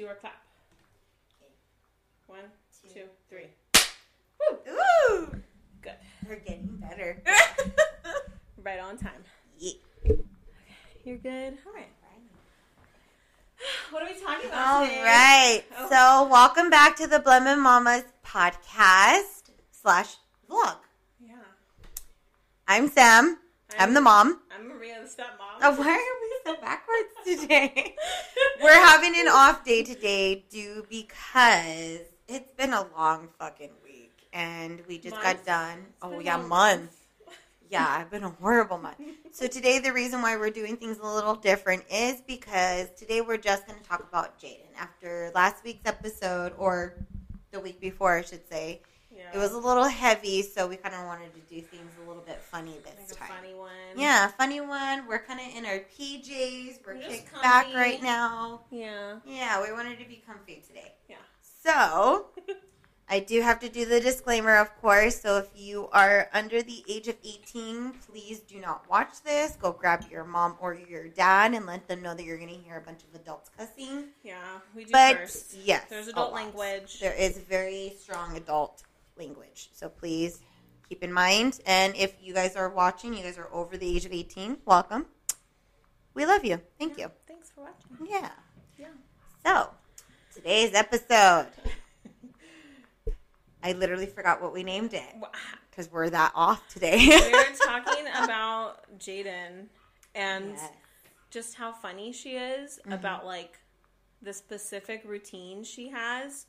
do our clap. One, two, three. Ooh, Good. we're getting better. Right on time. Yeah. You're good. All right. What are we talking about All today? right. Oh. So, welcome back to the Blended Mommas podcast slash vlog. Yeah. I'm Sam. I'm the mom. I'm Maria, the stepmom. Oh, why are we so backwards today? We're having an off day today due because it's been a long fucking week and we just got done. Oh yeah, long month. Yeah, I've been a horrible month. So today the reason why we're doing things a little different is because today we're just going to talk about Jadynn. After last week's episode or the week before, I should say, Yeah. it was a little heavy, so we kind of wanted to do things a little bit funny this like a time. funny one. Yeah, funny one. We're kind of in our PJs. We're We're kicked back right now. Yeah. Yeah, we wanted to be comfy today. Yeah. So, I do have to do the disclaimer, of course. So, if you are under the age of 18, please do not watch this. Go grab your mom or your dad and let them know that you're going to hear a bunch of adults cussing. Yeah. We do But, first. yes. There's adult language. There is very strong adult language. So, please keep in mind. And if you guys are watching, you guys are over the age of 18, welcome. We love you. Thank you. Thanks for watching. Yeah. Yeah. So, today's episode. I literally forgot what we named it because we're that off today. we were talking about Jadynn and Yes. just how funny she is Mm-hmm. about like the specific routine she has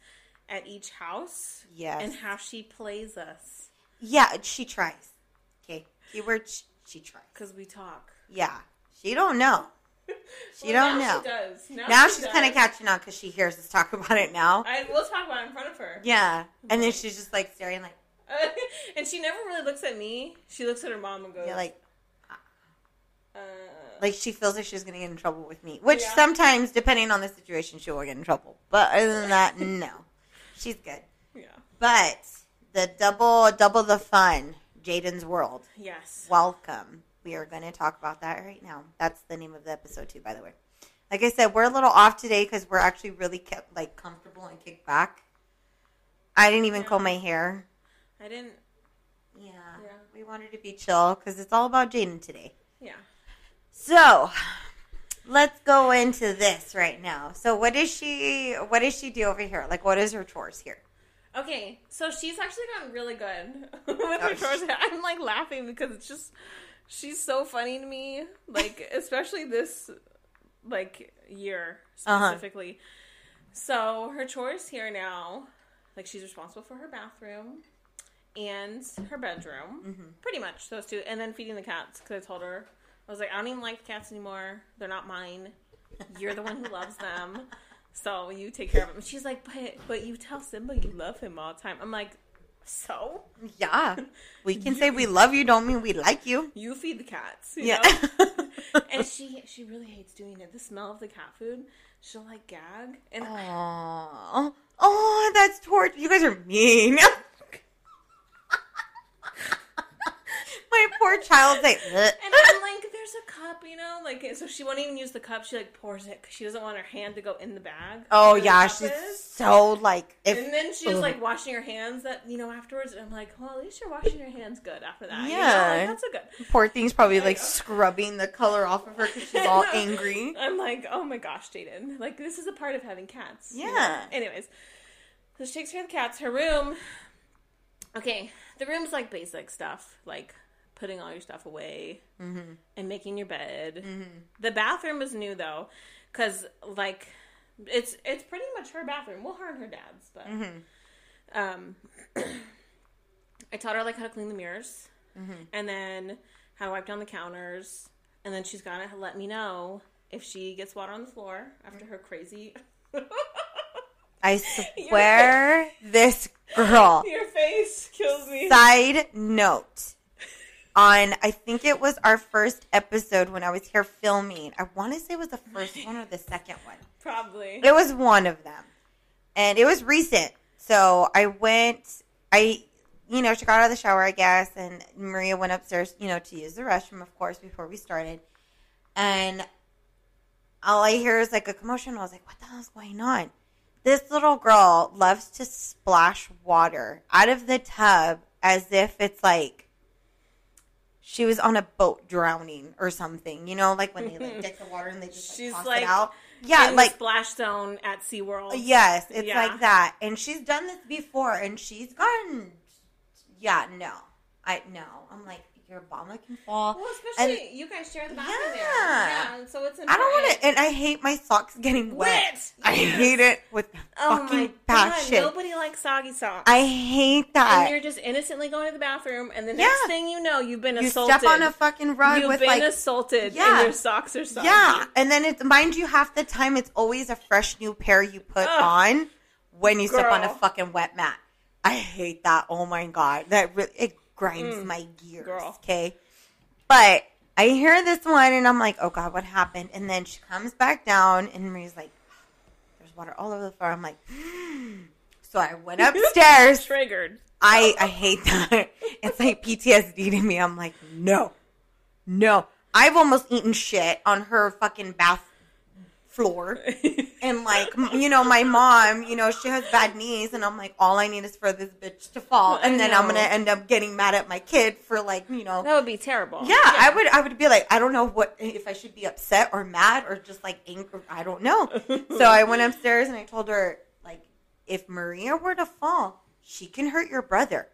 at each house Yes. and how she plays us yeah, she tries. Okay. Keyword sh- she tries. because we talk. Yeah. She don't know. She Well, don't now know. She does. Now, Now she she's kind of catching on because she hears us talk about it now. I will talk about it in front of her. Yeah. And then she's just like staring like, and she never really looks at me. She looks at her mom and goes, yeah, like, uh, like she feels like she's going to get in trouble with me. Which Yeah. sometimes, depending on the situation, she will get in trouble. But other than that, no. She's good. yeah, But the double double the fun, Jadynn's World. yes, Welcome. We are going to talk about that right now. That's the name of the episode too, by the way. Like I said, we're a little off today because we're actually really kept like comfortable and kicked back. I didn't even Yeah. comb my hair. I didn't. Yeah, Yeah. we wanted to be chill because it's all about Jadynn today. Yeah, So let's go into this right now. So what does she? What does she do over here? Like, what is her chores here? Okay, so she's actually gotten really good with Oh, her chores. I'm like laughing because it's just she's so funny to me. Like especially this like year Uh-huh. specifically. So her chores here now, like she's responsible for her bathroom and her bedroom, Mm-hmm. pretty much those two, and then feeding the cats because I told her I was like I don't even like cats anymore. They're not mine. You're the one who loves them. So you take care of them. She's like, but but you tell Simba you love him all the time. I'm like, so Yeah, we can say we love you. Don't mean we like you. you feed the cats. You Yeah. know? and she she really hates doing it. The smell of the cat food, she'll like gag. And Oh, oh, that's torture. You guys are mean. My poor child's like, "Ugh." and I'm like, there's a cup, you know, like so she won't even use the cup. She like pours it because she doesn't want her hand to go in the bag. oh yeah, she's is. so like if and then she's Ugh. like washing her hands that you know afterwards, and I'm like, well, at least you're washing your hands good after that. you know? Yeah. like, that's a good. poor thing's probably like scrubbing the color off of her because she's all angry. I'm like, oh my gosh, Jadynn. Like, this is a part of having cats. you know? Yeah. Anyways, so she takes care of the cats. Her room. Okay, the room's like basic stuff, like putting all your stuff away Mm-hmm. and making your bed. The bathroom is new though, because like it's it's pretty much her bathroom. Well, her and her dad's, but Mm-hmm. um, I taught her like how to clean the mirrors, Mm-hmm. and then how to wipe down the counters, and then she's gotta let me know if she gets water on the floor after her crazy. I swear, this girl. Your face kills me. Side note. On, I think it was our first episode when I was here filming. I want to say it was the first one or the second one. Probably. It was one of them. And it was recent. So I went, I, you know, she got out of the shower, I guess, and Maria went upstairs, you know, to use the restroom, of course, before we started. And all I hear is like a commotion. I was like, what the hell's going on? This little girl loves to splash water out of the tub as if it's like she was on a boat drowning or something. You know, like when they like get the water and they just like, She's toss like it out. Yeah, like splash zone at SeaWorld. yes, it's Yeah. like that. And she's done this before, and she's gotten. Yeah, no, I no. I'm like your mama can fall. Well, especially you guys share the bathroom there. Yeah. Yeah, and so it's I don't want important. to, and I hate my socks getting wet. Wet! I hate it with Oh fucking my god! passion. Nobody likes soggy socks. I hate that and you're just innocently going to the bathroom, and the Yeah. next thing you know, you've been You assaulted. step on a fucking rug You've with been like assaulted, Yeah. and your socks are soggy. yeah, and then it's mind you, half the time it's always a fresh new pair you put Ugh. on when you step on a fucking wet mat. I hate that. Oh my god, that really it grinds my gears. Mm. Okay, but I hear this one and I'm like, oh god, what happened? And then she comes back down and Marie's like, there's water all over the floor. I'm like, so I went upstairs. Triggered. I I hate that. It's like PTSD to me. I'm like, no, no. I've almost eaten shit on her fucking bath floor, and like, you know, my mom, you know, she has bad knees, and I'm like, all I need is for this bitch to fall, and then I'm gonna end up getting mad at my kid for like, you know. That would be terrible. Yeah, I would. I would be like, I don't know what if I should be upset or mad or just like angry. I don't know. so I went upstairs and I told her, like, if Maria were to fall, she can hurt your brother.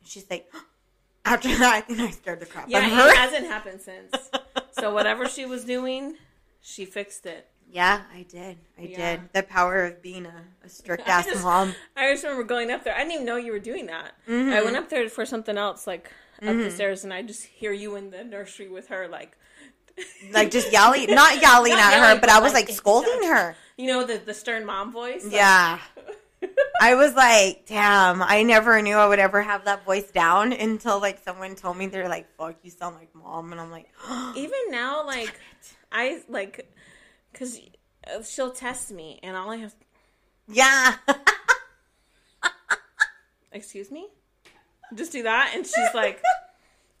And she's like, after that, I think I scared the crap Yeah, out of her. it hasn't happened since. so whatever she was doing, she fixed it. Yeah, I did. I Yeah. did. The power of being a, a strict ass mom. I just remember going up there. I didn't even know you were doing that. Mm-hmm. I went up there for something else, like up the stairs, and I just hear you in the nursery with her, like, Like just yelling, not yelling Not at her, yelling, but I was like, like scolding her. you know, the the stern mom voice. like- Yeah. I was like, damn, I never knew I would ever have that voice down until like someone told me they're like, fuck, you sound like mom. And I'm like, Even now, like, I like, cause uh, she'll test me, and all I have, yeah. excuse me, just do that, and she's like.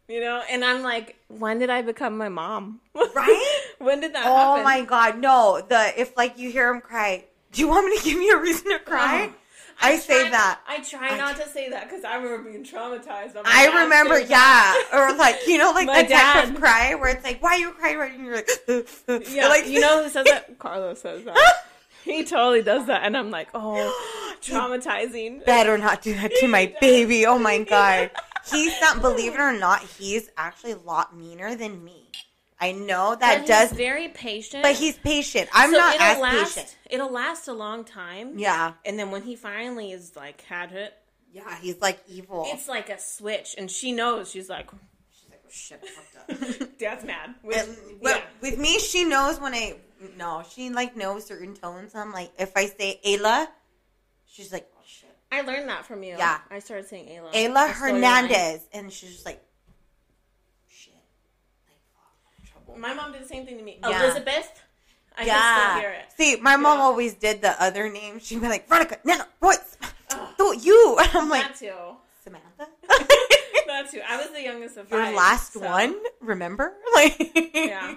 You know, and I'm like, when did I become my mom? Right? when did that oh happen? my God. No, the, if like you hear him cry, do you want me to give you a reason to cry? Oh. I, say try- that. I try not to say that because I remember being traumatized. I remember, yeah. Or like, you know, like My that type of cry where it's like, why are you crying? Right? And you're like, Yeah, like, you know who says that? Carlos says that. He totally does that, and I'm like, oh, traumatizing. better not do that to my baby. Oh my god. He's not believe it or not, he's actually a lot meaner than me. I know that does he's very patient, but he's patient. I'm So not it'll as last, patient. It'll last a long time. Yeah. and then when he finally is like had it, Yeah, he's like evil. it's like a switch, and she knows. She's like, She's like, oh, shit, I fucked up. "Dad's mad." And, With, but yeah. with me, she knows when I no, she like knows certain tones. I'm like, if I say Ayla, she's like, oh shit. I learned that from you. Yeah. I started saying Ayla. Ayla Hernandez, and she's just like, shit, like, fuck, I'm in trouble. My mom did the same thing to me. Yeah. Elizabeth. I can yeah. still hear it. See, my mom Yeah. always did the other name. She'd be like, Veronica, no, Royce, no, you. And I'm like, that too. Samantha? that too. I was the youngest of five. Your last so- one, remember? Like, Yeah.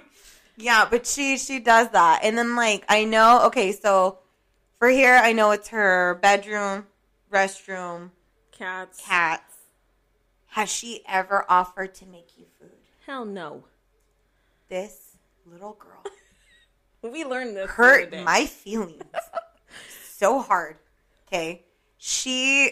yeah, but she she does that, and then like I know. Okay, so for here, I know it's her bedroom, restroom, Cats. cats. Has she ever offered to make you food? Hell no. This little girl We learned this. hurt my feelings so hard. Okay, she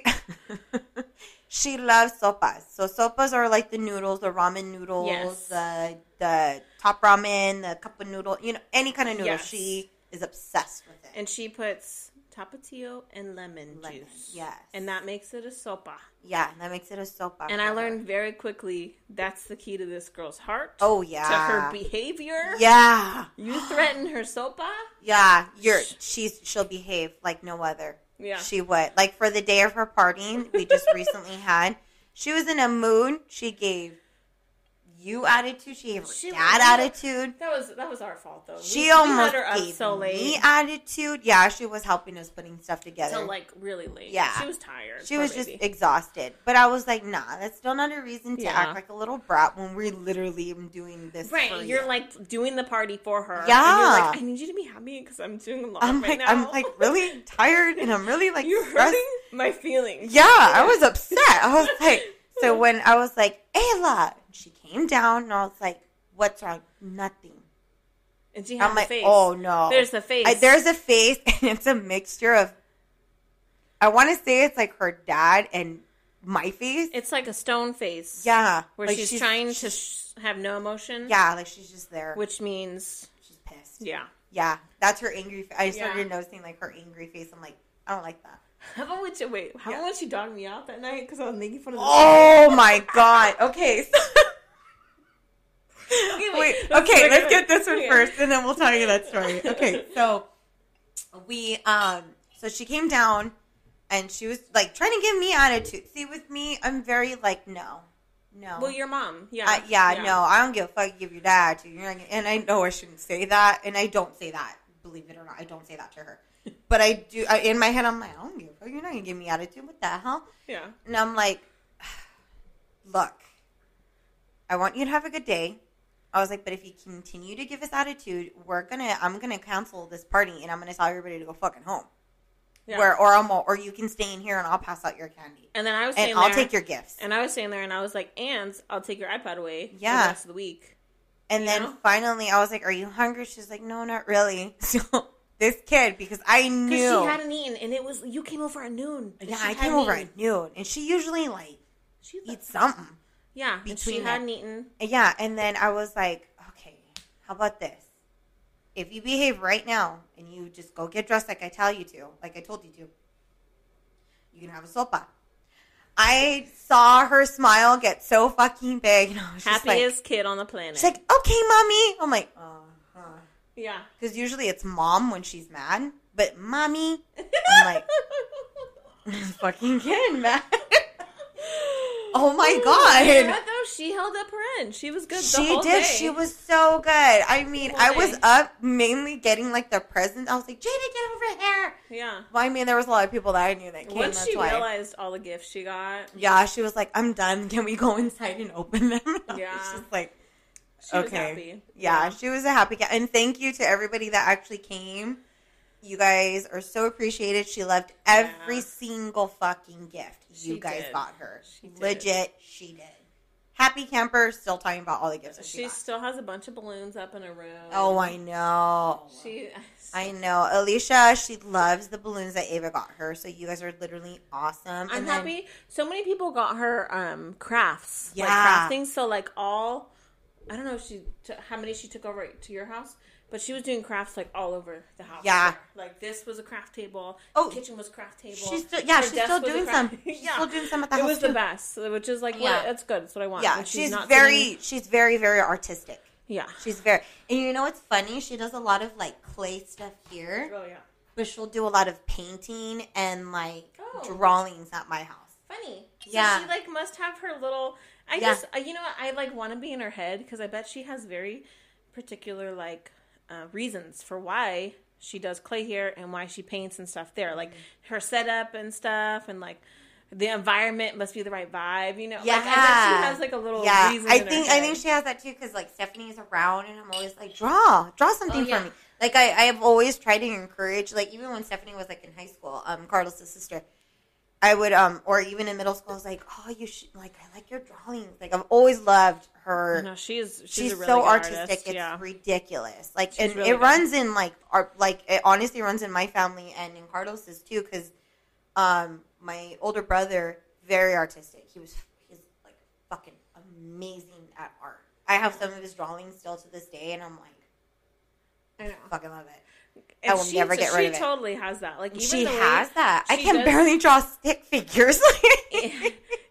she loves sopas. So sopas are like the noodles, the ramen noodles, Yes. the the top ramen, the cup of noodle. You know, any kind of noodle. Yes. She is obsessed with it. And she puts tapatio and lemon, Lemon, juice. yes. And that makes it a sopa. yeah, that makes it a sopa. And I her. learned very quickly that's the key to this girl's heart. Oh yeah. To her behavior. Yeah, You threaten her sopa? yeah. You're she's she'll behave like no other. Yeah. She would. Like for the day of her partying we just recently had, she was in a mood. She gave you attitude. She gave her She- dad we- attitude. That was that was our fault though. She we almost had her up gave so me late attitude. Yeah, she was helping us putting stuff together. till like really late. Yeah. she was tired. she was just baby. exhausted. But I was like, nah, that's still not a reason to Yeah. act like a little brat when we're literally doing this. right. You're you. like doing the party for her. and Yeah. you're like, I need you to be happy because I'm doing a lot I'm right like, now. I'm like really tired, and I'm really like you're stressed. hurting my feelings. Yeah, I was upset. I was like, so when I was like, Ayla, she came down, and I was like, what's wrong? Nothing. and she had I'm like, face. oh no. There's a face. I, there's a face, and it's a mixture of. I want to say it's like her dad and my face. It's like a stone face. yeah, where like she's, trying to sh- have no emotion. Yeah, like she's just there. which means she's pissed. yeah. Yeah, that's her angry. Fa- I started Yeah. noticing like her angry face. I'm like, I don't like that. How about when she wait? How Yeah. about when she dogged me out that night because I was making fun of the Oh my god. Okay. So- Okay, Wait. let's Okay, let's get this one Okay. first, and then we'll tell you that story. Okay, so we um, so she came down, and she was like trying to give me attitude. See, with me, I'm very like no, no. Well, your mom. Yeah. I, yeah, no, I don't give a fuck. Give your dad to. You're not, and I know I shouldn't say that, and I don't say that. Believe it or not, I don't say that to her. But I do. I, in my head, I'm like, I don't give a. You're not gonna give me attitude. What the hell? Yeah. And I'm like, look, I want you to have a good day. I was like, but if you continue to give us attitude, we're gonna, I'm gonna cancel this party, and I'm gonna tell everybody to go fucking home. Yeah. Where, or I'm, or you can stay in here, and I'll pass out your candy, and then I was and saying I'll there, take your gifts. and I was saying there, and I was like, and I'll take your iPad away. For Yeah. the rest of the week. And then know? finally, I was like, "Are you hungry?" She's like, "No, not really." So this kid, because I knew, she hadn't eaten, and it was you came over at noon. yeah, I came over eaten. at noon, and she usually like She eats something. yeah, and she between hadn't eaten. Yeah, and then I was like, okay, how about this? If you behave right now and you just go get dressed like I tell you to, like I told you to, you can have a sopa. I saw her smile get so fucking big, and I was just like, Happiest kid on the planet. she's like, okay, mommy. I'm like, uh, yeah. because usually it's mom when she's mad, but mommy, I'm like, fucking kid, man. Oh my You god. what, though? She held up her end. She was good. She did. Day. She was so good. I mean, I was day. up mainly getting like the presents. I was like, Jada, get over here. Yeah. Well, I mean, there was a lot of people that I knew that came. Once she why. realized all the gifts she got, yeah, she was like, I'm done. Can we go inside and open them? Yeah. just like, she was okay. happy. Yeah, she was a happy cat. And thank you to everybody that actually came. You guys are so appreciated. She loved every Yeah. single fucking gift you She guys did. got her. She did. Legit, she did. Happy camper, still talking about all the gifts that she, She still has a bunch of balloons up in her room. Oh, I know. She. I know. Alicia, she loves the balloons that Ava got her. So you guys are literally awesome. I'm And then- happy. So many people got her um crafts, like Yeah. crafting. So like all, I don't know if she t- how many she took over to your house, but she was doing crafts like all over the house. Yeah. like this was a craft table. Oh, the kitchen was craft table. She's still, yeah, Her she's still doing some. She's yeah, still doing some at the it house was too. the best, which is like Yeah. what that's good. That's what I want. Yeah, when she's, not very, sitting- she's very, very artistic. yeah. She's very, and you know what's funny? She does a lot of like clay stuff here, Oh yeah. but she'll do a lot of painting and like Oh. drawings at my house. Funny. So Yeah. she like must have her little. I Yeah. just uh, you know what, I like want to be in her head because I bet she has very particular like uh, reasons for why she does clay here and why she paints and stuff there. Like Mm-hmm. her setup and stuff and like. The environment must be the right vibe, you know. Yeah, like, I bet she has like a little yeah. reason. I think I think she has that too because like Stephanie's around and I'm always like draw, draw something Oh, yeah. for me. Like I, I have always tried to encourage like even when Stephanie was like in high school, um, Carlos' sister, I would um or even in middle school, I was like, oh, you should like I like your drawings. Like I've always loved her. No, she's she's, She's, really so artistic, artist, it's yeah. ridiculous. Like, She's and really it good. runs in like art. Like, it honestly runs in my family and in Carlos's too, because um, my older brother very artistic. He was he's like fucking amazing at art. I have some of his drawings still to this day, and I'm like, I know. fucking love it. And will she, never get rid of it. She totally has that. Like even she the way- has that. I can does- barely draw stick figures.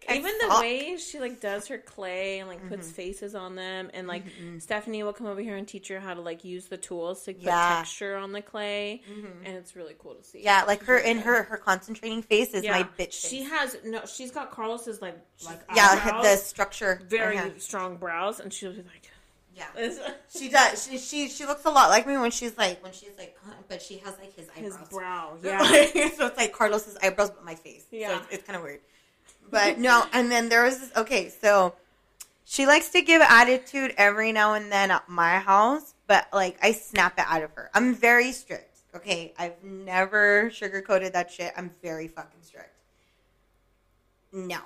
even the the way she like does her clay and like puts Mm-hmm. faces on them, and like Stephanie will come over here and teach her how to like use the tools to put Yeah. Mm-hmm. texture on the clay, and it's really cool to see. Yeah, like her in her her concentrating face is Yeah. my bitch. Face. She has no. She's got Carlos's like like yeah, eyebrows, the structure. very Uh-huh. strong brows, and she'll be like, Yeah. She does. She, she she looks a lot like me when she's like when she's like, but she has like his eyebrows. his brow. Yeah, so it's like Carlos's eyebrows, but my face. Yeah. So it's, it's kind of weird. But no, and then there was this. Okay, so she likes to give attitude every now and then at my house, but like I snap it out of her. I'm very strict. Okay, I've never sugarcoated that shit. I'm very fucking strict. No.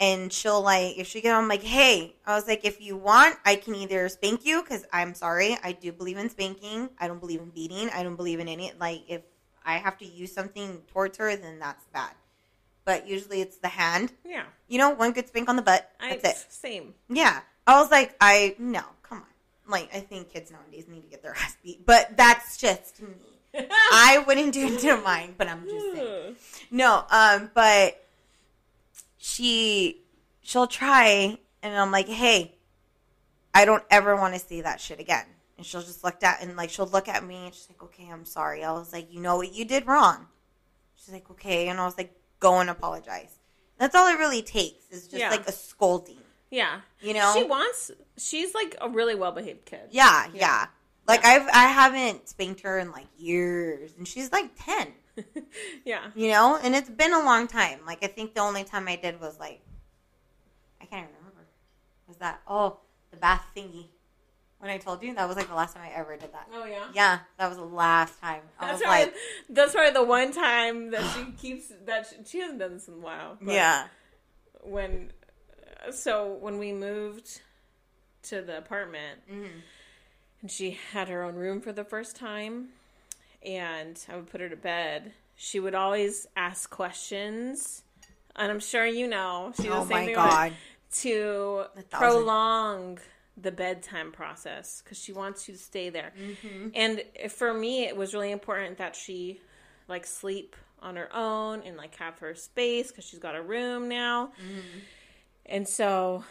And she'll like, if she get on, like, hey, I was like, if you want, I can either spank you because I'm sorry, I do believe in spanking. I don't believe in beating. I don't believe in any like if I have to use something towards her, then that's bad. But usually it's the hand. yeah. You know, one good spank on the butt. I That's it. same. Yeah. I was like, I no, come on. Like, I think kids nowadays need to get their ass beat, but that's just me. I wouldn't do it to mine, but I'm just saying. No, um, but she she'll try, and I'm like, hey, I don't ever want to see that shit again. And she'll just look at and like she'll look at me and she's like, okay, I'm sorry. I was like, you know what you did wrong. She's like, okay, and I was like, go and apologize. That's all it really takes is just Yeah. like a scolding, Yeah. you know? She wants. She's like a really well behaved kid. yeah, Yeah. yeah, Like I've I haven't spanked her in like years, and she's like ten. yeah. you know and it's been a long time like i think the only time i did was like i can't even remember was that oh the bath thingy when i told you that was like the last time i ever did that Oh yeah. yeah that was the last time i That's was right. like that's right. The one time that she keeps that she, she hasn't done this in a while. yeah When so when we moved to the apartment, Mm-hmm. and she had her own room for the first time, and I would put her to bed. She would always ask questions, and I'm sure you know she oh was the same my thing god to prolong the bedtime process because she wants you to stay there. Mm-hmm. And for me, it was really important that she like sleep on her own and like have her space because she's got a room now. Mm-hmm. And so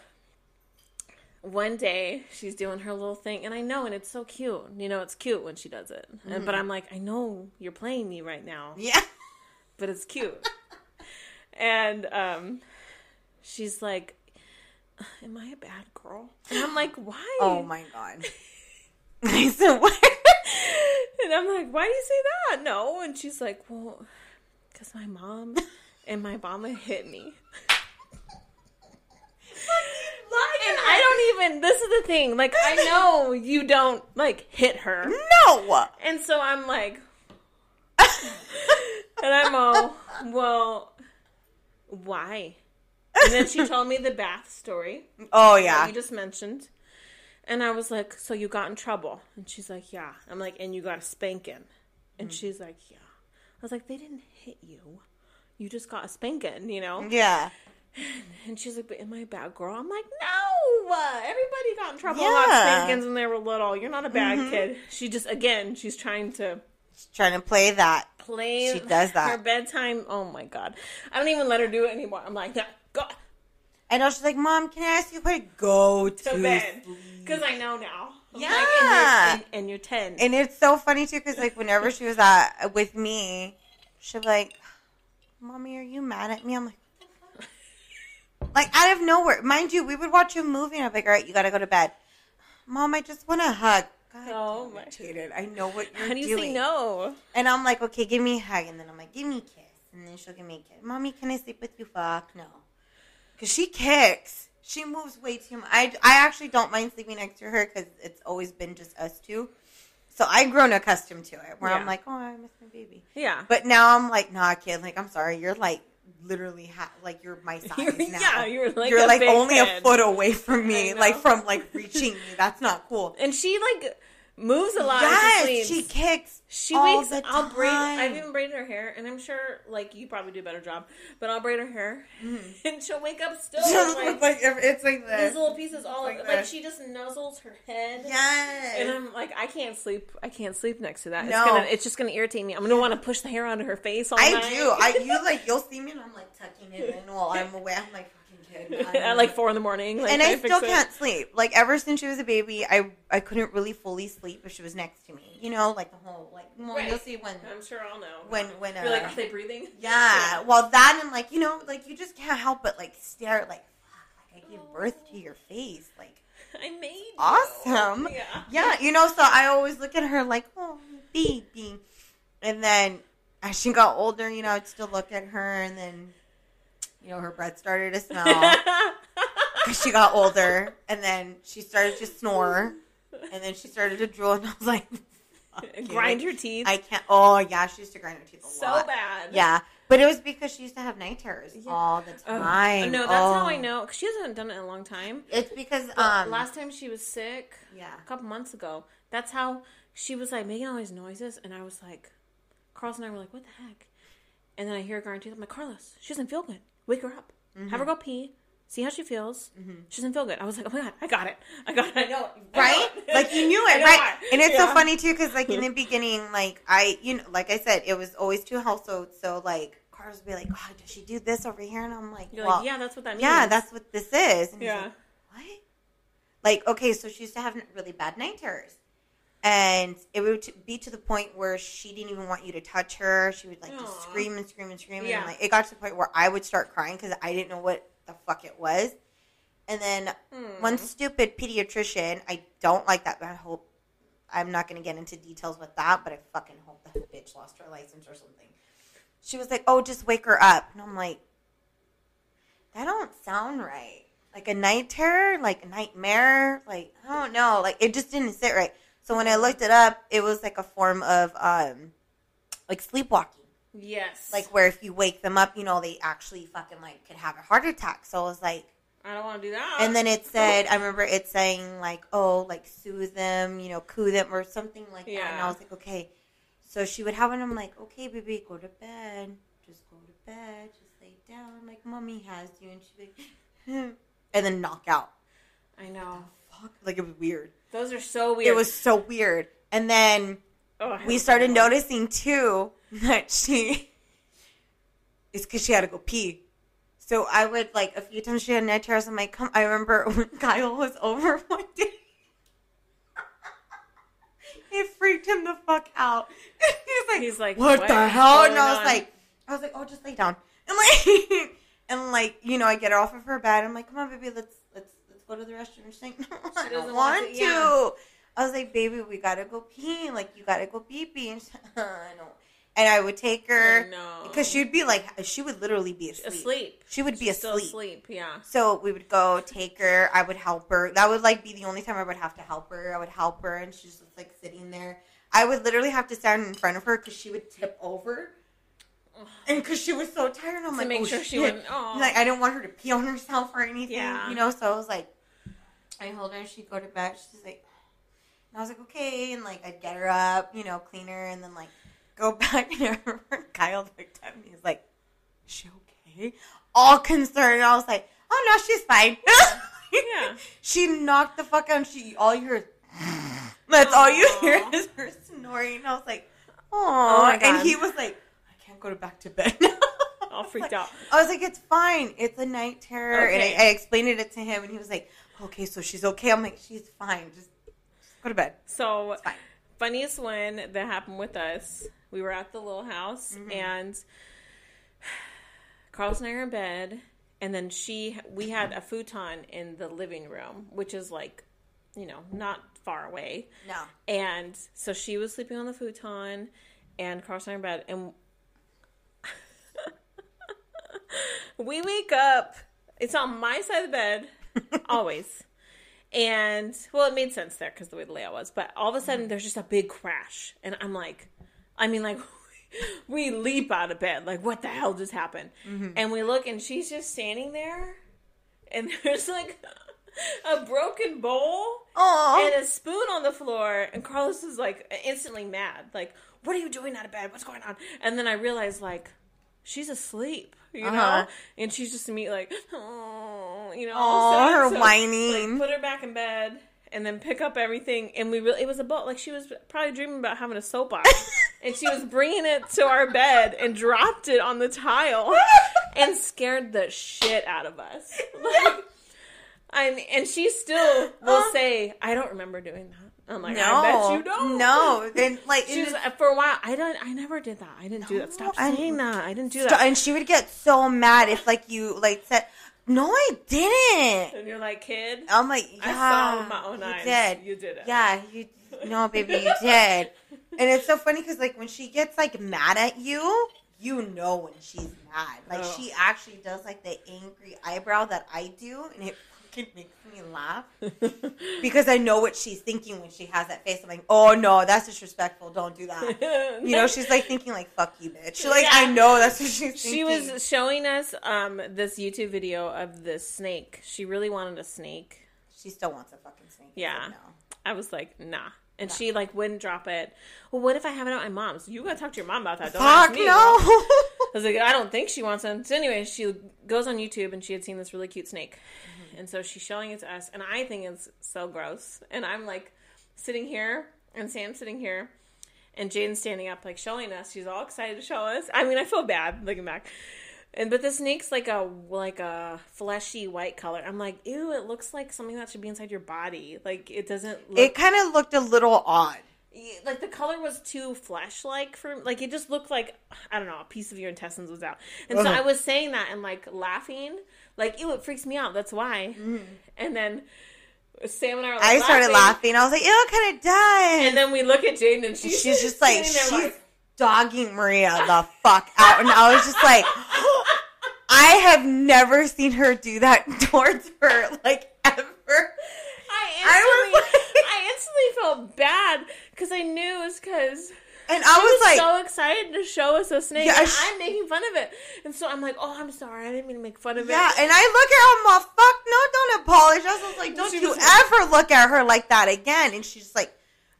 one day she's doing her little thing, and I know, and it's so cute. You know, it's cute when she does it. And, but I'm like, I know you're playing me right now yeah but it's cute. and um, she's like, "Am I a bad girl?" And I'm like, "Why?" oh my god i said what And I'm like, "Why do you say that?" No, and she's like, "Well, because my mom and my mama hit me." And I don't even. This is the thing. Like, I know you don't like hit her, no and so I'm like, and I'm all, well, why? And then she told me the bath story oh that yeah you just mentioned. And I was like, so you got in trouble? And she's like, yeah. I'm like, and you got a spanking? And mm. she's like, yeah. I was like, they didn't hit you. You just got a spanking, you know? yeah And she's like, but am I a bad girl? I'm like, no. uh, Everybody got in trouble Yeah. about spankings when they were little. You're not a bad kid. She just, again, she's trying to She's trying to play that play She does that. her bedtime. Oh my god, I don't even let her do it anymore. I'm like, no, go And i she's like mom can i ask you where to go to, to bed sleep?" because I know now. Yeah. like, and, you're, and, and you're ten. And it's so funny too, because like whenever she was at with me, she'd be like, "Mommy, are you mad at me?" I'm like, like out of nowhere. Mind you, we would watch a movie, and I'm like, "All right, you gotta go to bed." Mom, I just want a hug. God Oh my- Jadynn, I know what you're doing. How do you doing. say no? And I'm like, "Okay, give me a hug," and then I'm like, "Give me a kiss," and then she'll give me a kiss. Mommy, can I sleep with you? Fuck no, because she kicks. She moves way too much. I, I actually don't mind sleeping next to her because it's always been just us two. So I've grown accustomed to it where Yeah. I'm like, oh, I miss my baby. Yeah. But now I'm like, nah, kid. Like, I'm sorry. You're like literally ha- like you're my size You're- now. yeah, you're like you're like only a foot away from me, like from like reaching me. That's not cool. And she like moves a lot. as she she kicks. She wakes. I'll braid. I've even braided her hair, and I'm sure like you probably do a better job. But I'll braid her hair, mm-hmm. and she'll wake up still like like it's like these this. little pieces all like like, she just nuzzles her head. Yes. And I'm like, I can't sleep. I can't sleep next to that. It's No. gonna. It's just gonna irritate me. I'm gonna want to push the hair onto her face all I night. do. I you like you'll see me and I'm like tucking it in while I'm away. I'm like fucking at like four in the morning. Like, and I trying to fix still can't sleep. Like ever since she was a baby, I I couldn't really fully sleep if she was next to me. You know, like the whole like well, Right. you'll see when I'm sure I'll know. when when uh, You're like, are they breathing? yeah. Well, that and like you know, like you just can't help but like stare like fuck, like I gave birth to your face, like I made you. awesome. Yeah. Yeah, you know, so I always look at her like, oh, baby. And then as she got older, you know, I'd still look at her, and then, you know, her breath started to smell because she got older, and then she started to snore, and then she started to drool, and I was like. Grind your teeth. I can't. Oh yeah, she used to grind her teeth a so lot. bad. Yeah, but it was because she used to have night terrors Yeah. all the Oh, time. no, that's how I know. Cause she hasn't done it in a long time. It's because um last time she was sick, yeah a couple months ago, that's how she was like making all these noises, and I was like, Carlos and I were like, what the heck? And then I hear her grind teeth. I'm like, Carlos, she doesn't feel good. Wake her up. Mm-hmm. Have her go pee. See how she feels. She doesn't feel good. I was like, oh my god, I got it. I got it. I know it. I know right? it. Like you knew it, right? it. And it's so funny too, because like in the beginning, like I, you know, like I said, it was always two households. So like, Carlos would be like, "Oh, does she do this over here?" And I'm like, You're "Well, like, yeah, that's what that means. yeah, that's what this is." And he's Yeah. like, "What?" Like, okay, so she used to have really bad night terrors. And it would be to the point where she didn't even want you to touch her. She would like just Aw. scream and scream and scream. Yeah. And like it got to the point where I would start crying because I didn't know what the fuck it was. And then Hmm. one stupid pediatrician. I don't like that. But I hope I'm not going to get into details with that, but I fucking hope that bitch lost her license or something. She was like, "Oh, just wake her up," and I'm like, "That don't sound right. Like a night terror, like a nightmare. Like I don't know. Like it just didn't sit right." So when I looked it up, it was like a form of um, like sleepwalking Yes. like where if you wake them up, you know, they actually fucking like could have a heart attack. So I was like, I don't want to do that. and then it said, I remember it saying like, oh, like soothe them, you know, coo them or something like that. And I was like, okay. So she would have it. and I'm like, okay, baby, go to bed. Just go to bed. Just lay down like mommy has you. And she'd be like, and then knock out. I know. Fuck. Like it was weird. Those are so weird. It was so weird. And then Oh, we started noticing too that she it's because she had to go pee. So I would like a few times she had night terrors. I'm like, come. I remember when Kyle was over one day. it freaked him the fuck out. He's like, He's like, what, "What the hell? And I was on?" like, I was like, oh, just lay down. And like, and like, you know, I get her off of her bed. I'm like, come on, baby, let's go to the restroom. She's like, no, I She don't doesn't want want to. yeah. I was like, baby, we gotta go pee. Like, you gotta go pee pee. And she's like, uh, I know. And I would take her No. because she'd be like, she would literally be asleep. asleep. She would be She's still asleep. asleep. Yeah. So we would go take her. I would help her. That would like be the only time I would have to help her. I would help her, and she's just like sitting there. I would literally have to stand in front of her because she would tip over, and because she was so tired, I'm To like, make oh, sure she wouldn't. Oh. Like I didn't want her to pee on herself or anything, Yeah. you know. So I was like, I hold her. She'd go to bed. She's like, and I was like, okay, and like I'd get her up, you know, clean her, and then like go back. And I remember Kyle looked at me. He's like, is she okay? All concerned. And I was like, oh no, she's fine. Yeah. She knocked the fuck out. And she all you hear. That's all you hear is her snoring. I was like, Oh oh, and he was like, I can't go to back to bed. All freaked out. I was like, it's fine. It's a night terror. Okay. And I, I explained it to him, and he was like, okay, so she's okay. I'm like, she's fine. Just, just go to bed. So, funniest one that happened with us. We were at the little house, Mm-hmm. and Carlos and I are in bed, and then she, we had a futon in the living room, which is like, you know, not far away. No. And so she was sleeping on the futon, and Carlos and I are in bed, and we wake up. It's on my side of the bed, always. And well, it made sense there because the way the layout was. But all of a sudden, there's just a big crash, and I'm like, I mean, like, we leap out of bed, like, what the hell just happened? Mm-hmm. And we look, and she's just standing there, and there's like a broken bowl Oh. and a spoon on the floor and carlos is like instantly mad like what are you doing out of bed what's going on and then i realized like she's asleep you know Uh-huh. and she's just me like oh you know Aw, her so, whining. like, put her back in bed and then pick up everything and we really it was a about like she was probably dreaming about having a sopa and she was bringing it to our bed and dropped it on the tile and scared the shit out of us. Like, I and she still will Uh. say, "I don't remember doing that." I'm like, no, "I bet you don't." No, and like She was, and, for a while. I don't. I never did that. I didn't do that. Stop No, I- saying that. I didn't do that. and she would get so mad if like you like said, "No, I didn't." And you're like, kid. I'm like, yeah, I saw with my own you eyes. did. You did it. Yeah, you no, baby, you did. And it's so funny because like when she gets like mad at you, you know when she's mad. Like Oh. she actually does like the angry eyebrow that I do, and it fucking makes me laugh because I know what she's thinking when she has that face. I'm like, oh no, that's disrespectful. Don't do that. You know, she's like thinking like, fuck you, bitch. She's like Yeah. I know that's what she's thinking. She was showing us um this YouTube video of this snake. She really wanted a snake. She still wants a fucking snake. Yeah. said no. I was like, nah. And she like wouldn't drop it. Well, what if I have it at my mom's? You gotta talk to your mom about that. Don't Fuck ask me. no. I was like, I don't think she wants one. So anyway, she goes on YouTube and she had seen this really cute snake. And so she's showing it to us, and I think it's so gross. And I'm like sitting here, and Sam's sitting here, and Jadynn's standing up, like showing us. She's all excited to show us. I mean, I feel bad looking back. And but the snake's like a like a fleshy white color. I'm like, ew, it looks like something that should be inside your body. Like it doesn't look it kind of looked a little odd. Like the color was too flesh like for like it just looked like I don't know a piece of your intestines was out, and so I was saying that and like laughing like ew it freaks me out that's why, and then Sam and I were like, Mm. I started laughing. I was like, "Ew, kind of does." and then we look at Jadynn and she's, she's just like she's there dogging Maria the fuck out, and I was just like, I have never seen her do that towards her like ever. I I was instantly I instantly felt bad because I knew it was because. And I I was, was like, so excited to show us a snake. Yeah, and sh- I'm making fun of it, and so I'm like, "Oh, I'm sorry. I didn't mean to make fun of yeah. it." Yeah, and I look at her, I'm all, fuck no, don't apologize. I was like, don't She you ever look at her like that again. And she's like,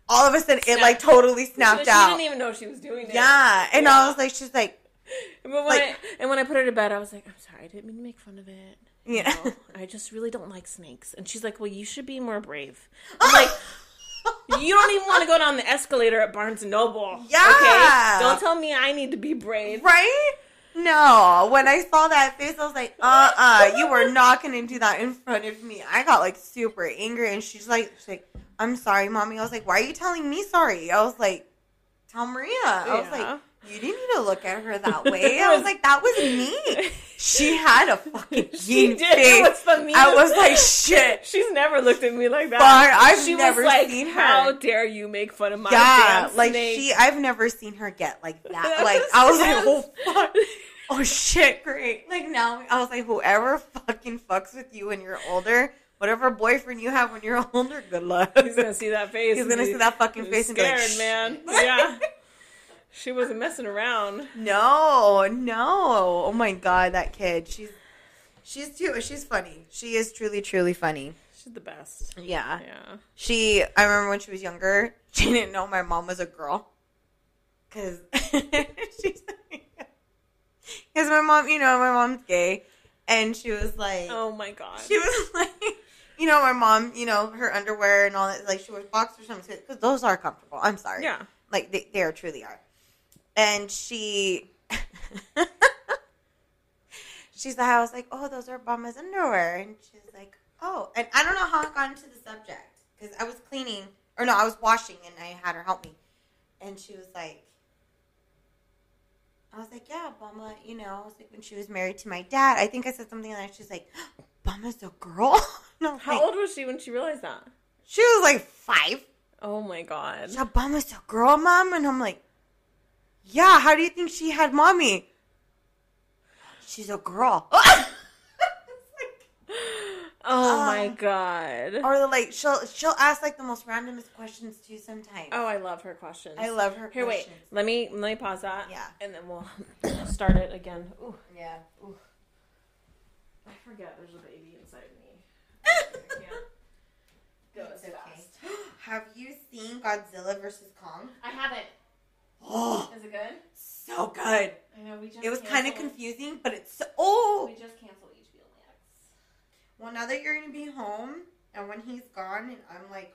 all of a sudden, it like Snapped. totally she, snapped she out. didn't even know she was doing it. Yeah. And Yeah. I was like, she's like, But when Like- I, and when I put her to bed, I was like, "I'm sorry, I didn't mean to make fun of it. You Yeah. know, I just really don't like snakes." And she's like, "Well, you should be more brave." I'm like, "You don't even want to go down the escalator at Barnes and Noble, Yeah. Okay, don't tell me I need to be brave." Right? No. When I saw that face, I was like, uh uh you were not gonna do that in front of me. I got like super angry and she's like she's like, I'm sorry, mommy. I was like, Why are you telling me sorry? I was like, Tell Maria. I was like, You didn't need to look at her that way. I was like, That was me. She had a fucking She did. It was the I was like, shit. She's never looked at me like that. Fuck, I've she never like, seen her. "How dare you make fun of my Yeah, like snake?" she I've never seen her get like that. Like I was like, oh fuck. Oh shit, great. Like now I was like, whoever fucking fucks with you when you're older, whatever boyfriend you have when you're older, good luck. He's gonna see that face. He's gonna see that fucking face and be scared, like, man. Yeah, she wasn't messing around. No, no. Oh my god, that kid. She's she's too she's funny. She is truly, truly funny. She's the best. Yeah. Yeah. She I remember when she was younger, she didn't know my mom was a girl. Cause she's because my mom, you know, my mom's gay, and she was like, Oh my god. she was like, you know, my mom, you know, her underwear and all that, like she wears boxers sometimes because those are comfortable. I'm sorry, Yeah. like they, they are truly are, and she. She's like, I was like, oh, those are Obama's underwear, and she's like, oh, and I don't know how I got into the subject because I was cleaning, or no, I was washing, and I had her help me, and she was like, I was like, yeah, Obama, you know, I was like, when she was married to my dad, I think I said something like, she's like, Obama's a girl. Was How like, old was she when she realized that? She was like five. Oh my god. Obama's a girl, mom, and I'm like, yeah. How do you think she had mommy? She's a girl. Oh Uh, my god. or like she'll she'll ask like the most randomest questions too sometimes. Oh, I love her questions. I love her Here, wait. Let me let me pause that. Yeah. And then we'll start it again. Ooh, Yeah. I forget there's a baby inside me. I can't go It's okay. fast. Have you seen Godzilla versus Kong? I haven't. Oh, Is it good? so good. I know we just. It was kind of confusing, but it's so. Oh, We just canceled HBO Max. well, now that you're gonna be home, and when he's gone, and I'm like,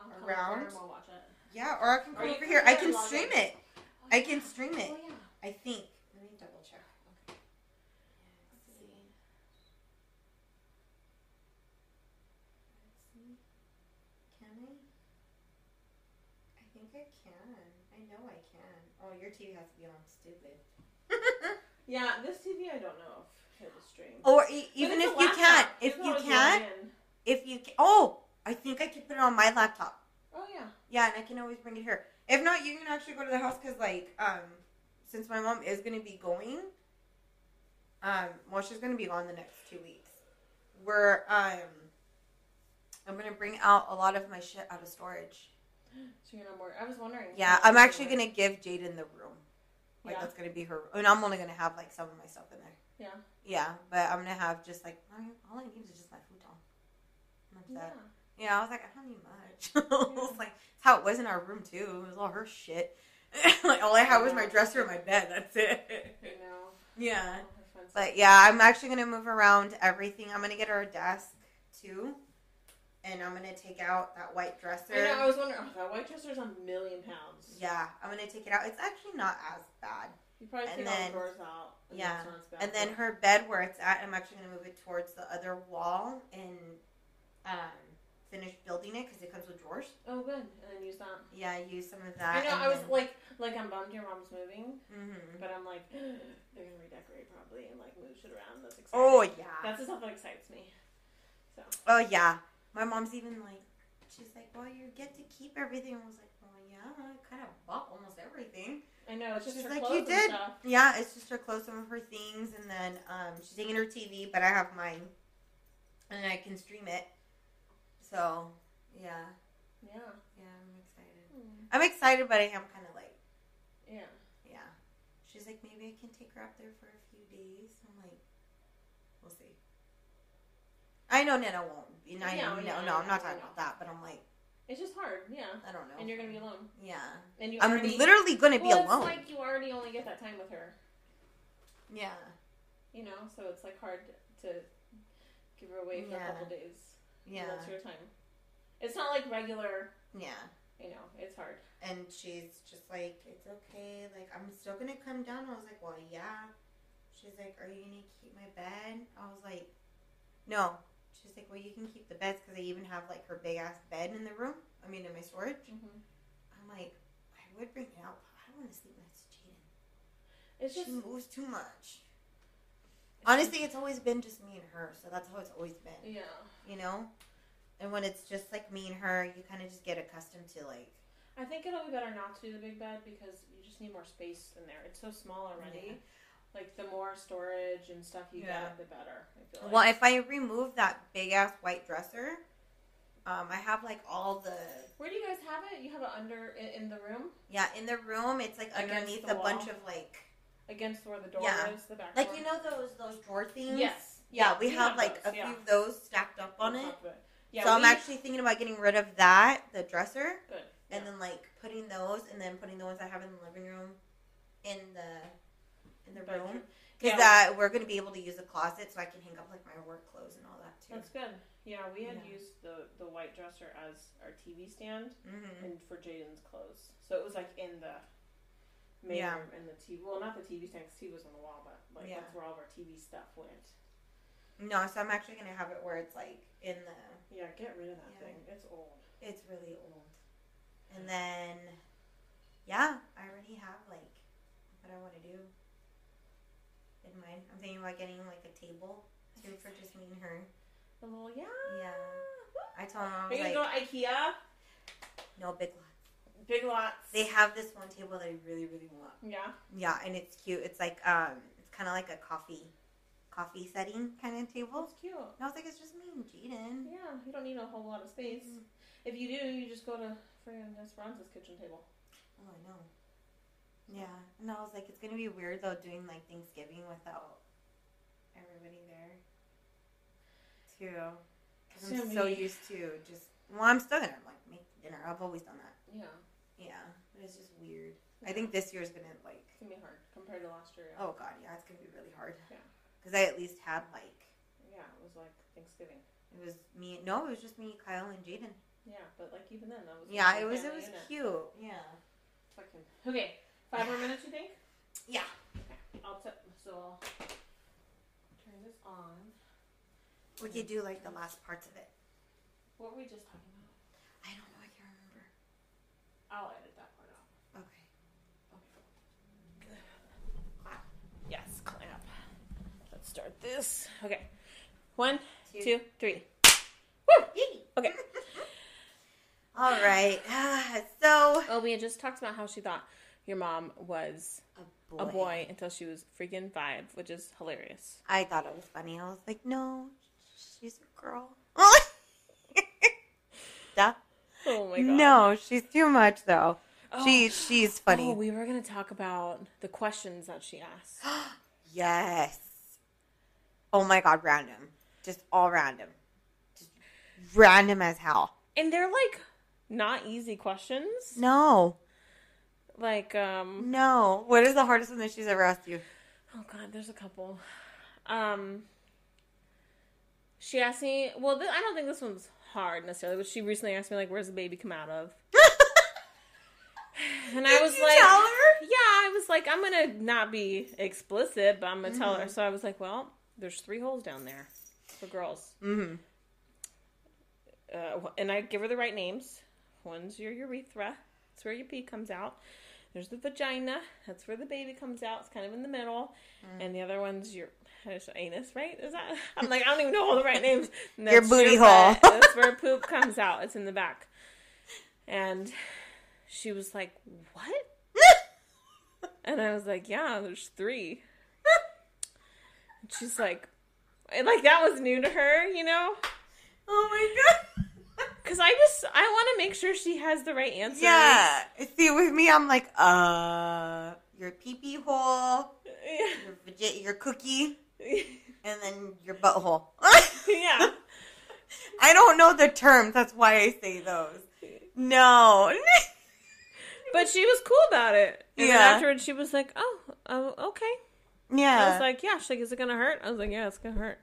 I'll come Around? over and we'll watch it. yeah, or I can come you over here. I can stream in. it. Oh, I can oh, stream it. Oh yeah. I think. Let me double check. Okay. Let's see. Let's see. Can I? I think I can. I know I can. Oh, your TV has to be on stupid. Yeah, this TV I don't know if it will stream. or e- even if you can't, if you can't, if you can, oh, I think I can put it on my laptop. Oh yeah. Yeah, and I can always bring it here. If not, you can actually go to the house because, like, um, since my mom is gonna be going, um, well, she's gonna be gone the next two weeks. We're um, I'm gonna bring out a lot of my shit out of storage. So you're not more. I was wondering. Yeah, I'm actually gonna give Jadynn the room. Like Yeah. that's gonna be her, and I'm only gonna have like some of my stuff in there. Yeah. Yeah, but I'm gonna have just like all I- need is just my futon. That's Yeah. that. Yeah, I was like, I don't need much. I was like, it's how it was in our room too. It was all her shit. like all I had was my dresser and my bed. That's it. You know. yeah. All her friends- But yeah, I'm actually gonna move around everything. I'm gonna get her a desk too, and I'm gonna take out that white dresser. I know. I was wondering. Oh, that white dresser's a million pounds. Yeah, I'm gonna take it out. It's actually not as bad. You probably And take all the drawers out. and yeah, it's not as bad, And then her bed where it's at, I'm actually gonna move it towards the other wall and um, finish building it because it comes with drawers. Oh, good. And then use that. Yeah, use some of that. I know. I was then- like, like I'm bummed your mom's moving, Mhm. but I'm like, they're gonna redecorate probably and like move shit around. That's exciting. Oh yeah. That's the stuff that excites me. So. Oh yeah. My mom's even like, she's like, well, you get to keep everything. I was like, well, yeah, I kind of bought almost everything. I know. It's just She's her like, clothes you did. stuff. Yeah, it's just her clothes, some of her things, and then um, she's taking her TV, but I have mine, and I can stream it. So yeah, Yeah. yeah, I'm excited. I'm excited, but I am kind of like, Yeah. yeah. She's like, maybe I can take her up there for a few days. I'm like, we'll see. I know Nana won't. Know, I know, yeah, no, no, I'm not talking about that, but I'm like, It's just hard. Yeah. I don't know. And you're gonna be alone. Yeah, And you I'm already. literally gonna be well, alone. It's like you already only get that time with her. yeah, You know, so it's like hard to give her away for Yeah. a couple days. yeah, That's your time. It's not like regular. yeah. You know, it's hard. And she's just like, it's okay. Like, I'm still gonna come down. I was like, well, yeah. She's like, are you gonna keep my bed? I was like, no. She's like, well, you can keep the beds because I even have like her big ass bed in the room. I mean, in my storage. Mm-hmm. I'm like, I would bring it out, but I don't want to sleep next to Jadynn. It's just she moves too much. Honestly, it's always been just me and her, so that's how it's always been. yeah. You know. And when it's just like me and her, you kind of just get accustomed to like, I think it'll be better not to do the big bed because you just need more space in there. It's so small already. Like the more storage and stuff you Yeah. get, the better. I feel like. Well, if I remove that big ass white dresser, um, I have like all the Where do you guys have it? You have it under in, in the room yeah in the room. It's like Against underneath the a bunch of like against where the door Yeah. is, the back like door. you know those those drawer things. Yes. Yeah, we, have, have like those, a yeah. few of those stacked up on it. top of Yeah. so I'm actually thinking about getting rid of that, the dresser, good. and yeah. then like putting those, and then putting the ones I have in the living room, in the in the Bedroom. room, because Yeah. that we're gonna be able to use a closet, so I can hang up like my work clothes and all that too. That's good. Yeah, we had Yeah. used the the white dresser as our TV stand hmm and for Jadynn's clothes. So it was like in the main Yeah. room in the TV. Well, not the TV stand because TV was on the wall, but like Yeah. that's where all of our TV stuff went. No, so I'm actually gonna have it where it's like in the Yeah, get rid of that thing. It's old. It's really old. And then, yeah, I already have like what I want to do in mind. I'm thinking about getting like a table too for just me and her. A little yeah. Yeah. I told him I Are you like, gonna go IKEA? no big lots. Big lots. They have this one table that I really, really want. yeah. Yeah, and it's cute. It's like um, it's kind of like a coffee, coffee setting kind of table. It's cute. And I was like, it's just me and Jadynn. Yeah, you don't need a whole lot of space. Mm. If you do, you just go to friggin' Esperanza's kitchen table. Oh, I know. Yeah, and I was like, it's gonna be weird though doing like Thanksgiving without everybody there. Too, because I'm so used to just. Well, I'm still gonna like make dinner. I've always done that. Yeah. Yeah, but it's just weird. I think this year's gonna like. It's gonna be hard compared to last year. Oh God, yeah, it's gonna be really hard. Yeah. Because I at least had like Yeah, it was like Thanksgiving. it was me. No, it was just me, Kyle, and Jadynn. Yeah, but like even then, that was Yeah, it was. It was cute. Yeah. Fucking okay. Five more minutes, you think? Yeah. Okay. I'll t- so I'll turn this on. We could do like the last parts of it. What were we just talking about? I don't know. I can't remember. I'll edit that part out. Okay. Okay. Yes, clamp. Let's start this. Okay. One, Two. two. Okay. All right. So Oh, we had just talked about how she thought your mom was a boy. a boy until she was freaking five, which is hilarious. I thought it was funny. I was like, no, she's a girl. Duh. Oh my god. No, she's too much though. Oh. She she's funny. Oh, we were gonna talk about the questions that she asked. yes. Oh my god, random. Just all random. Just random as hell. And they're like not easy questions. No. Like, um No. What is the hardest one that she's ever asked you? oh god, there's a couple. Um she asked me well th- I don't think this one's hard necessarily, but she recently asked me like where's the baby come out of? And I was you like tell her? Yeah, I was like, I'm gonna not be explicit, but I'm gonna tell Mm-hmm. her. So I was like, well, there's three holes down there for girls. Mm-hmm. uh, and I give her the right names. One's your urethra. It's where your pee comes out. There's the vagina. That's where the baby comes out. It's kind of in the middle. Mm. And the other one's your anus, right? Is that? I'm like, I don't even know all the right names. Your booty butt. hole. That's where poop comes out. It's in the back. And she was like, "What?" And I was like, "Yeah, there's three. And she's like, and, like that was new to her, you know. Oh my god. Because I just I want to make sure she has the right answer. Yeah. See, with me, I'm like, uh, your pee pee hole, your your cookie, and then your butthole. yeah. I don't know the terms. That's why I say those. No. But she was cool about it. And then Yeah. afterwards, she was like, "Oh, oh, okay." Yeah. I was like, "Yeah." She's like, "Is it gonna hurt?" I was like, "Yeah, it's gonna hurt.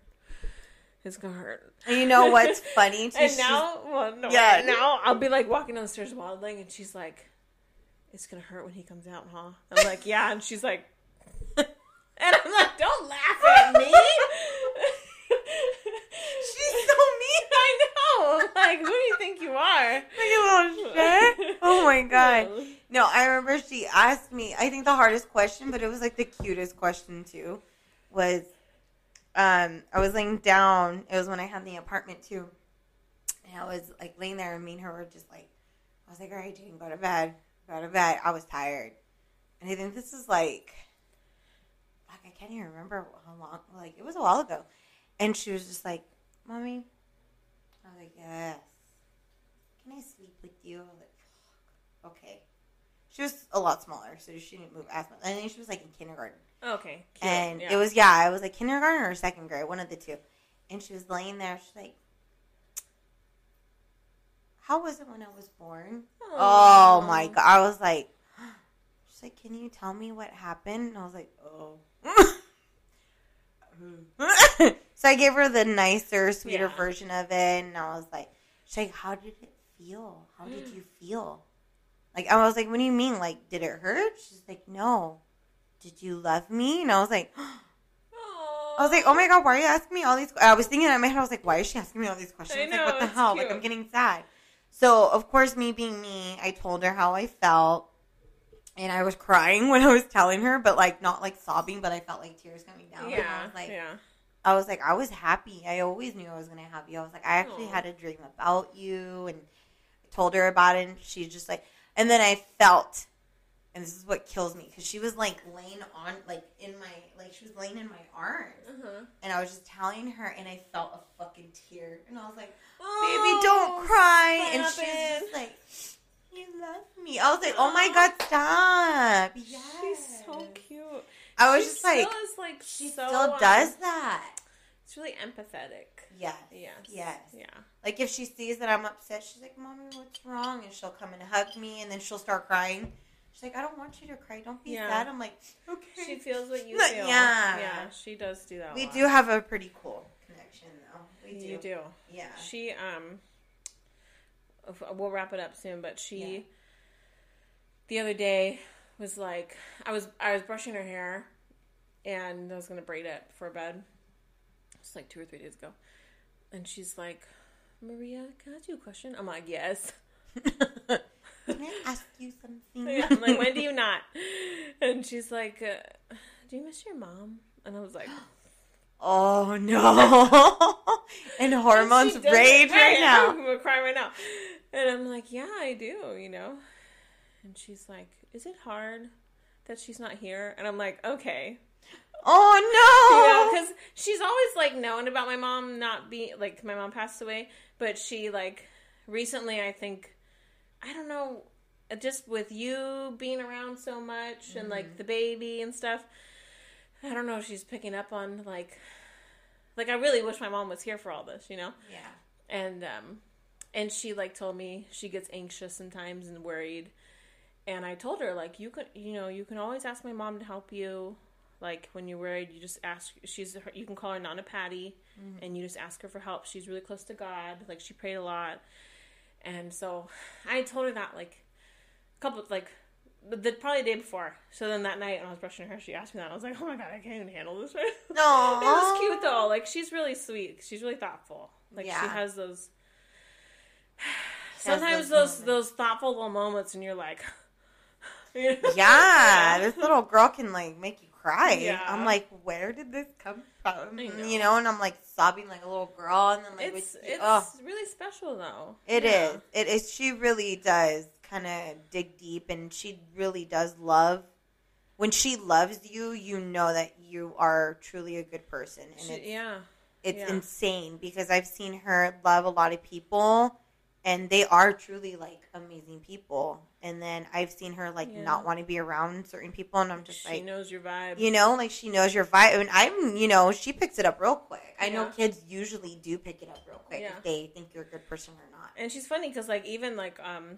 It's gonna hurt." And you know what's funny? And now, well, no, Yeah. yeah. Now I'll be like walking down the stairs waddling, and she's like, "It's gonna hurt when he comes out, huh?" I'm like, "Yeah," and she's like, and I'm like, "Don't laugh at me." she's so mean. I know. Like, who do you think you are? Like a little shit. Oh my god. No, I remember she asked me. I think the hardest question, but it was like the cutest question too. Was um I was laying down. It was when I had the apartment too, and I was like laying there, and me and her were just like, I was like, all right, Jane, go to bed, go to bed. I was tired, and I think this is like, fuck, I can't even remember how long. Like it was a while ago, and she was just like, mommy. I was like, yes. Can I sleep with you? I was like, fuck. Okay. She was a lot smaller, so she didn't move as much. I think she was like in kindergarten. Okay. Cute. And yeah. it was, yeah, it was like kindergarten or second grade, one of the two. And she was laying there. She's like, How was it when I was born? Oh my God. I was like, She's like, Can you tell me what happened? And I was like, Oh. so I gave her the nicer, sweeter Yeah. version of it. And I was like, She's like, How did it feel? How did mm. you feel? Like, I was like, What do you mean? Like, did it hurt? She's like, No. Did you love me? And I was like, I was like, oh my god, why are you asking me all these? I was thinking in my head, I was like, why is she asking me all these questions? I like, what the hell? Like. I'm getting sad. So, of course, me being me, I told her how I felt, and I was crying when I was telling her, but like not like sobbing, but I felt like tears coming down. And I Yeah. was like, yeah. I was like, I was happy. I always knew I was gonna have you. I was like, I actually Aw. had a dream about you, and I told her about it, and she just like, and then I felt, and this is what kills me, because she was like laying on, like in my, like she was laying in my arms, Uh-huh. and I was just telling her, and I felt a fucking tear, and I was like, Oh, baby, don't cry, and she was just like. You love me. I was like, oh my god, stop. Yes. She's so cute. I was She just like, is like she so, still um, does that. It's really empathetic. Yes. Yes. Yes. Yeah. Like if she sees that I'm upset, she's like, "Mommy, what's wrong?" And she'll come and hug me, and then she'll start crying. She's like, "I don't want you to cry. Don't be Yeah. sad." I'm like, "Okay." She feels what you But feel. yeah. Yeah. She does do that. a we lot. do have a pretty cool connection, though. We do. You do. Yeah. She um. We'll wrap it up soon, but she. Yeah. The other day, was like, I was I was brushing her hair, and I was gonna braid it for bed. It's like two or three days ago, and she's like, Maria, can I ask you a question? I'm like, yes. Can I ask you something? Yeah, I'm like, when do you not? And she's like, uh, do you miss your mom? And I was like, Oh no! and hormones does rage right Hey, now. I'm gonna cry right now. And I'm like, yeah, I do, you know. And she's like, is it hard that she's not here? And I'm like, okay. Oh no! because she's always like known about my mom not being like my mom passed away, but she like recently I think I don't know uh, just with you being around so much and like mm-hmm. the baby and stuff. I don't know if she's picking up on like like I really wish my mom was here for all this, you know. yeah. And um and she like told me she gets anxious sometimes and worried. And I told her like you could you know, you can always ask my mom to help you. Like when you're worried, you just ask she's you can call her Nana Patty mm-hmm. and you just ask her for help. She's really close to God. Like she prayed a lot. And so I told her that like a couple like the probably the day before. So then that night when I was brushing her hair, she asked me that. I was like, "Oh my god, I can't even handle this." No. it was cute though. Like she's really sweet. She's really thoughtful. Like she has those. Sometimes those those those thoughtful little moments, and you're like, you? Yeah, this little girl can like make you cry. Yeah. I'm like, where did this come from? Know. You know, and I'm like sobbing like a little girl, and then like, It's with- it's oh, really special though. it is. Yeah. It is. She really does kind of dig deep, and she really does love. When she loves you, you know that you are truly a good person, and She- it's yeah. it's yeah. insane because I've seen her love a lot of people and they are truly like amazing people. And then I've seen her like Yeah. not want to be around certain people and I'm just She like she knows your vibe. you know, like she knows your vibe and I'm you know, she picks it up real quick. I know kids usually do pick it up real quick Yeah. if they think you're a good person or not. and she's funny because like even like um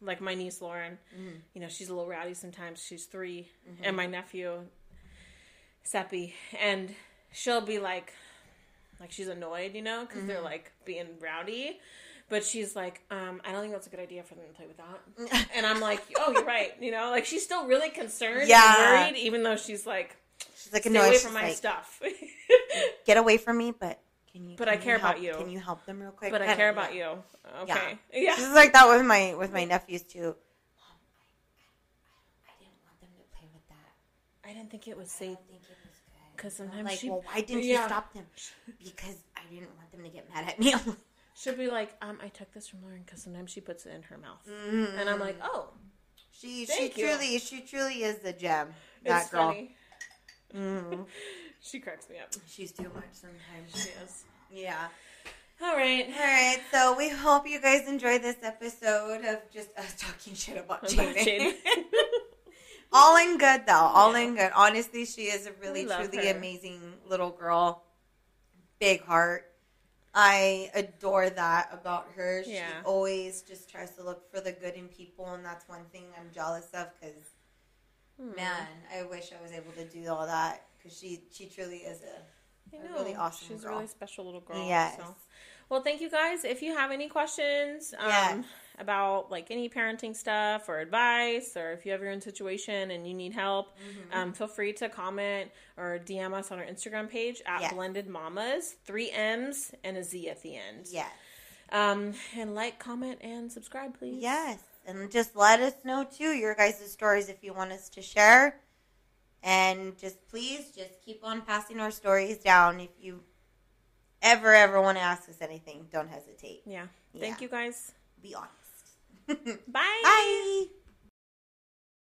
like my niece Lauren, Mhm. you know she's a little rowdy sometimes. She's 3 Mm-hmm. and my nephew Seppi, and she'll be like, like she's annoyed, you know, because Mm-hmm. they're like being rowdy. But she's like, um, I don't think that's a good idea for them to play with that. And I'm like, oh, you're right. You know, like she's still really concerned Yeah. and worried, even though she's like, She's like stay annoyed. away She's from my like, stuff. get away from me, but can you But can I care help- about you. Can you help them real quick? but I Kinda, care about yeah. you. Okay. Yeah. She's like that with my with my nephews too. I, I, I didn't want them to play with that. I didn't think it was safe. don't think it was good. 'Cause And I'm sometimes like, she- well, why didn't Yeah. you stop them? Because I didn't want them to get mad at me. She'll be like, um, I took this from Lauren because sometimes she puts it in her mouth. Mhm. And I'm like, oh, she she you. truly she truly is the gem. That it's girl. funny. Mhm. She cracks me up. She's too much sometimes. She is. Yeah. All right. All right. So we hope you guys enjoyed this episode of just us talking shit about. Jadynn. all in good though. All Yeah. in good. Honestly, she is a really truly her. amazing little girl. Big heart. I adore that about her. She Yeah. always just tries to look for the good in people, and that's one thing I'm jealous of. Because Hmm. man, I wish I was able to do all that. Because she she truly is a, know. really awesome She's girl. a really special little girl. yes. So. Well, thank you guys. If you have any questions um, Yes. About like any parenting stuff or advice, or if you have your own situation and you need help, Mm-hmm. um, feel free to comment or DM us on our Instagram page at Yes. Blended Mommas, three M's and a Z at the end. Yes. Um, and like, comment, and subscribe, please. Yes. And just let us know too your guys' stories if you want us to share. And just please just keep on passing our stories down. If you ever, ever want to ask us anything, don't hesitate. Yeah. Yeah. Thank you guys. Be honest. Bye. Bye.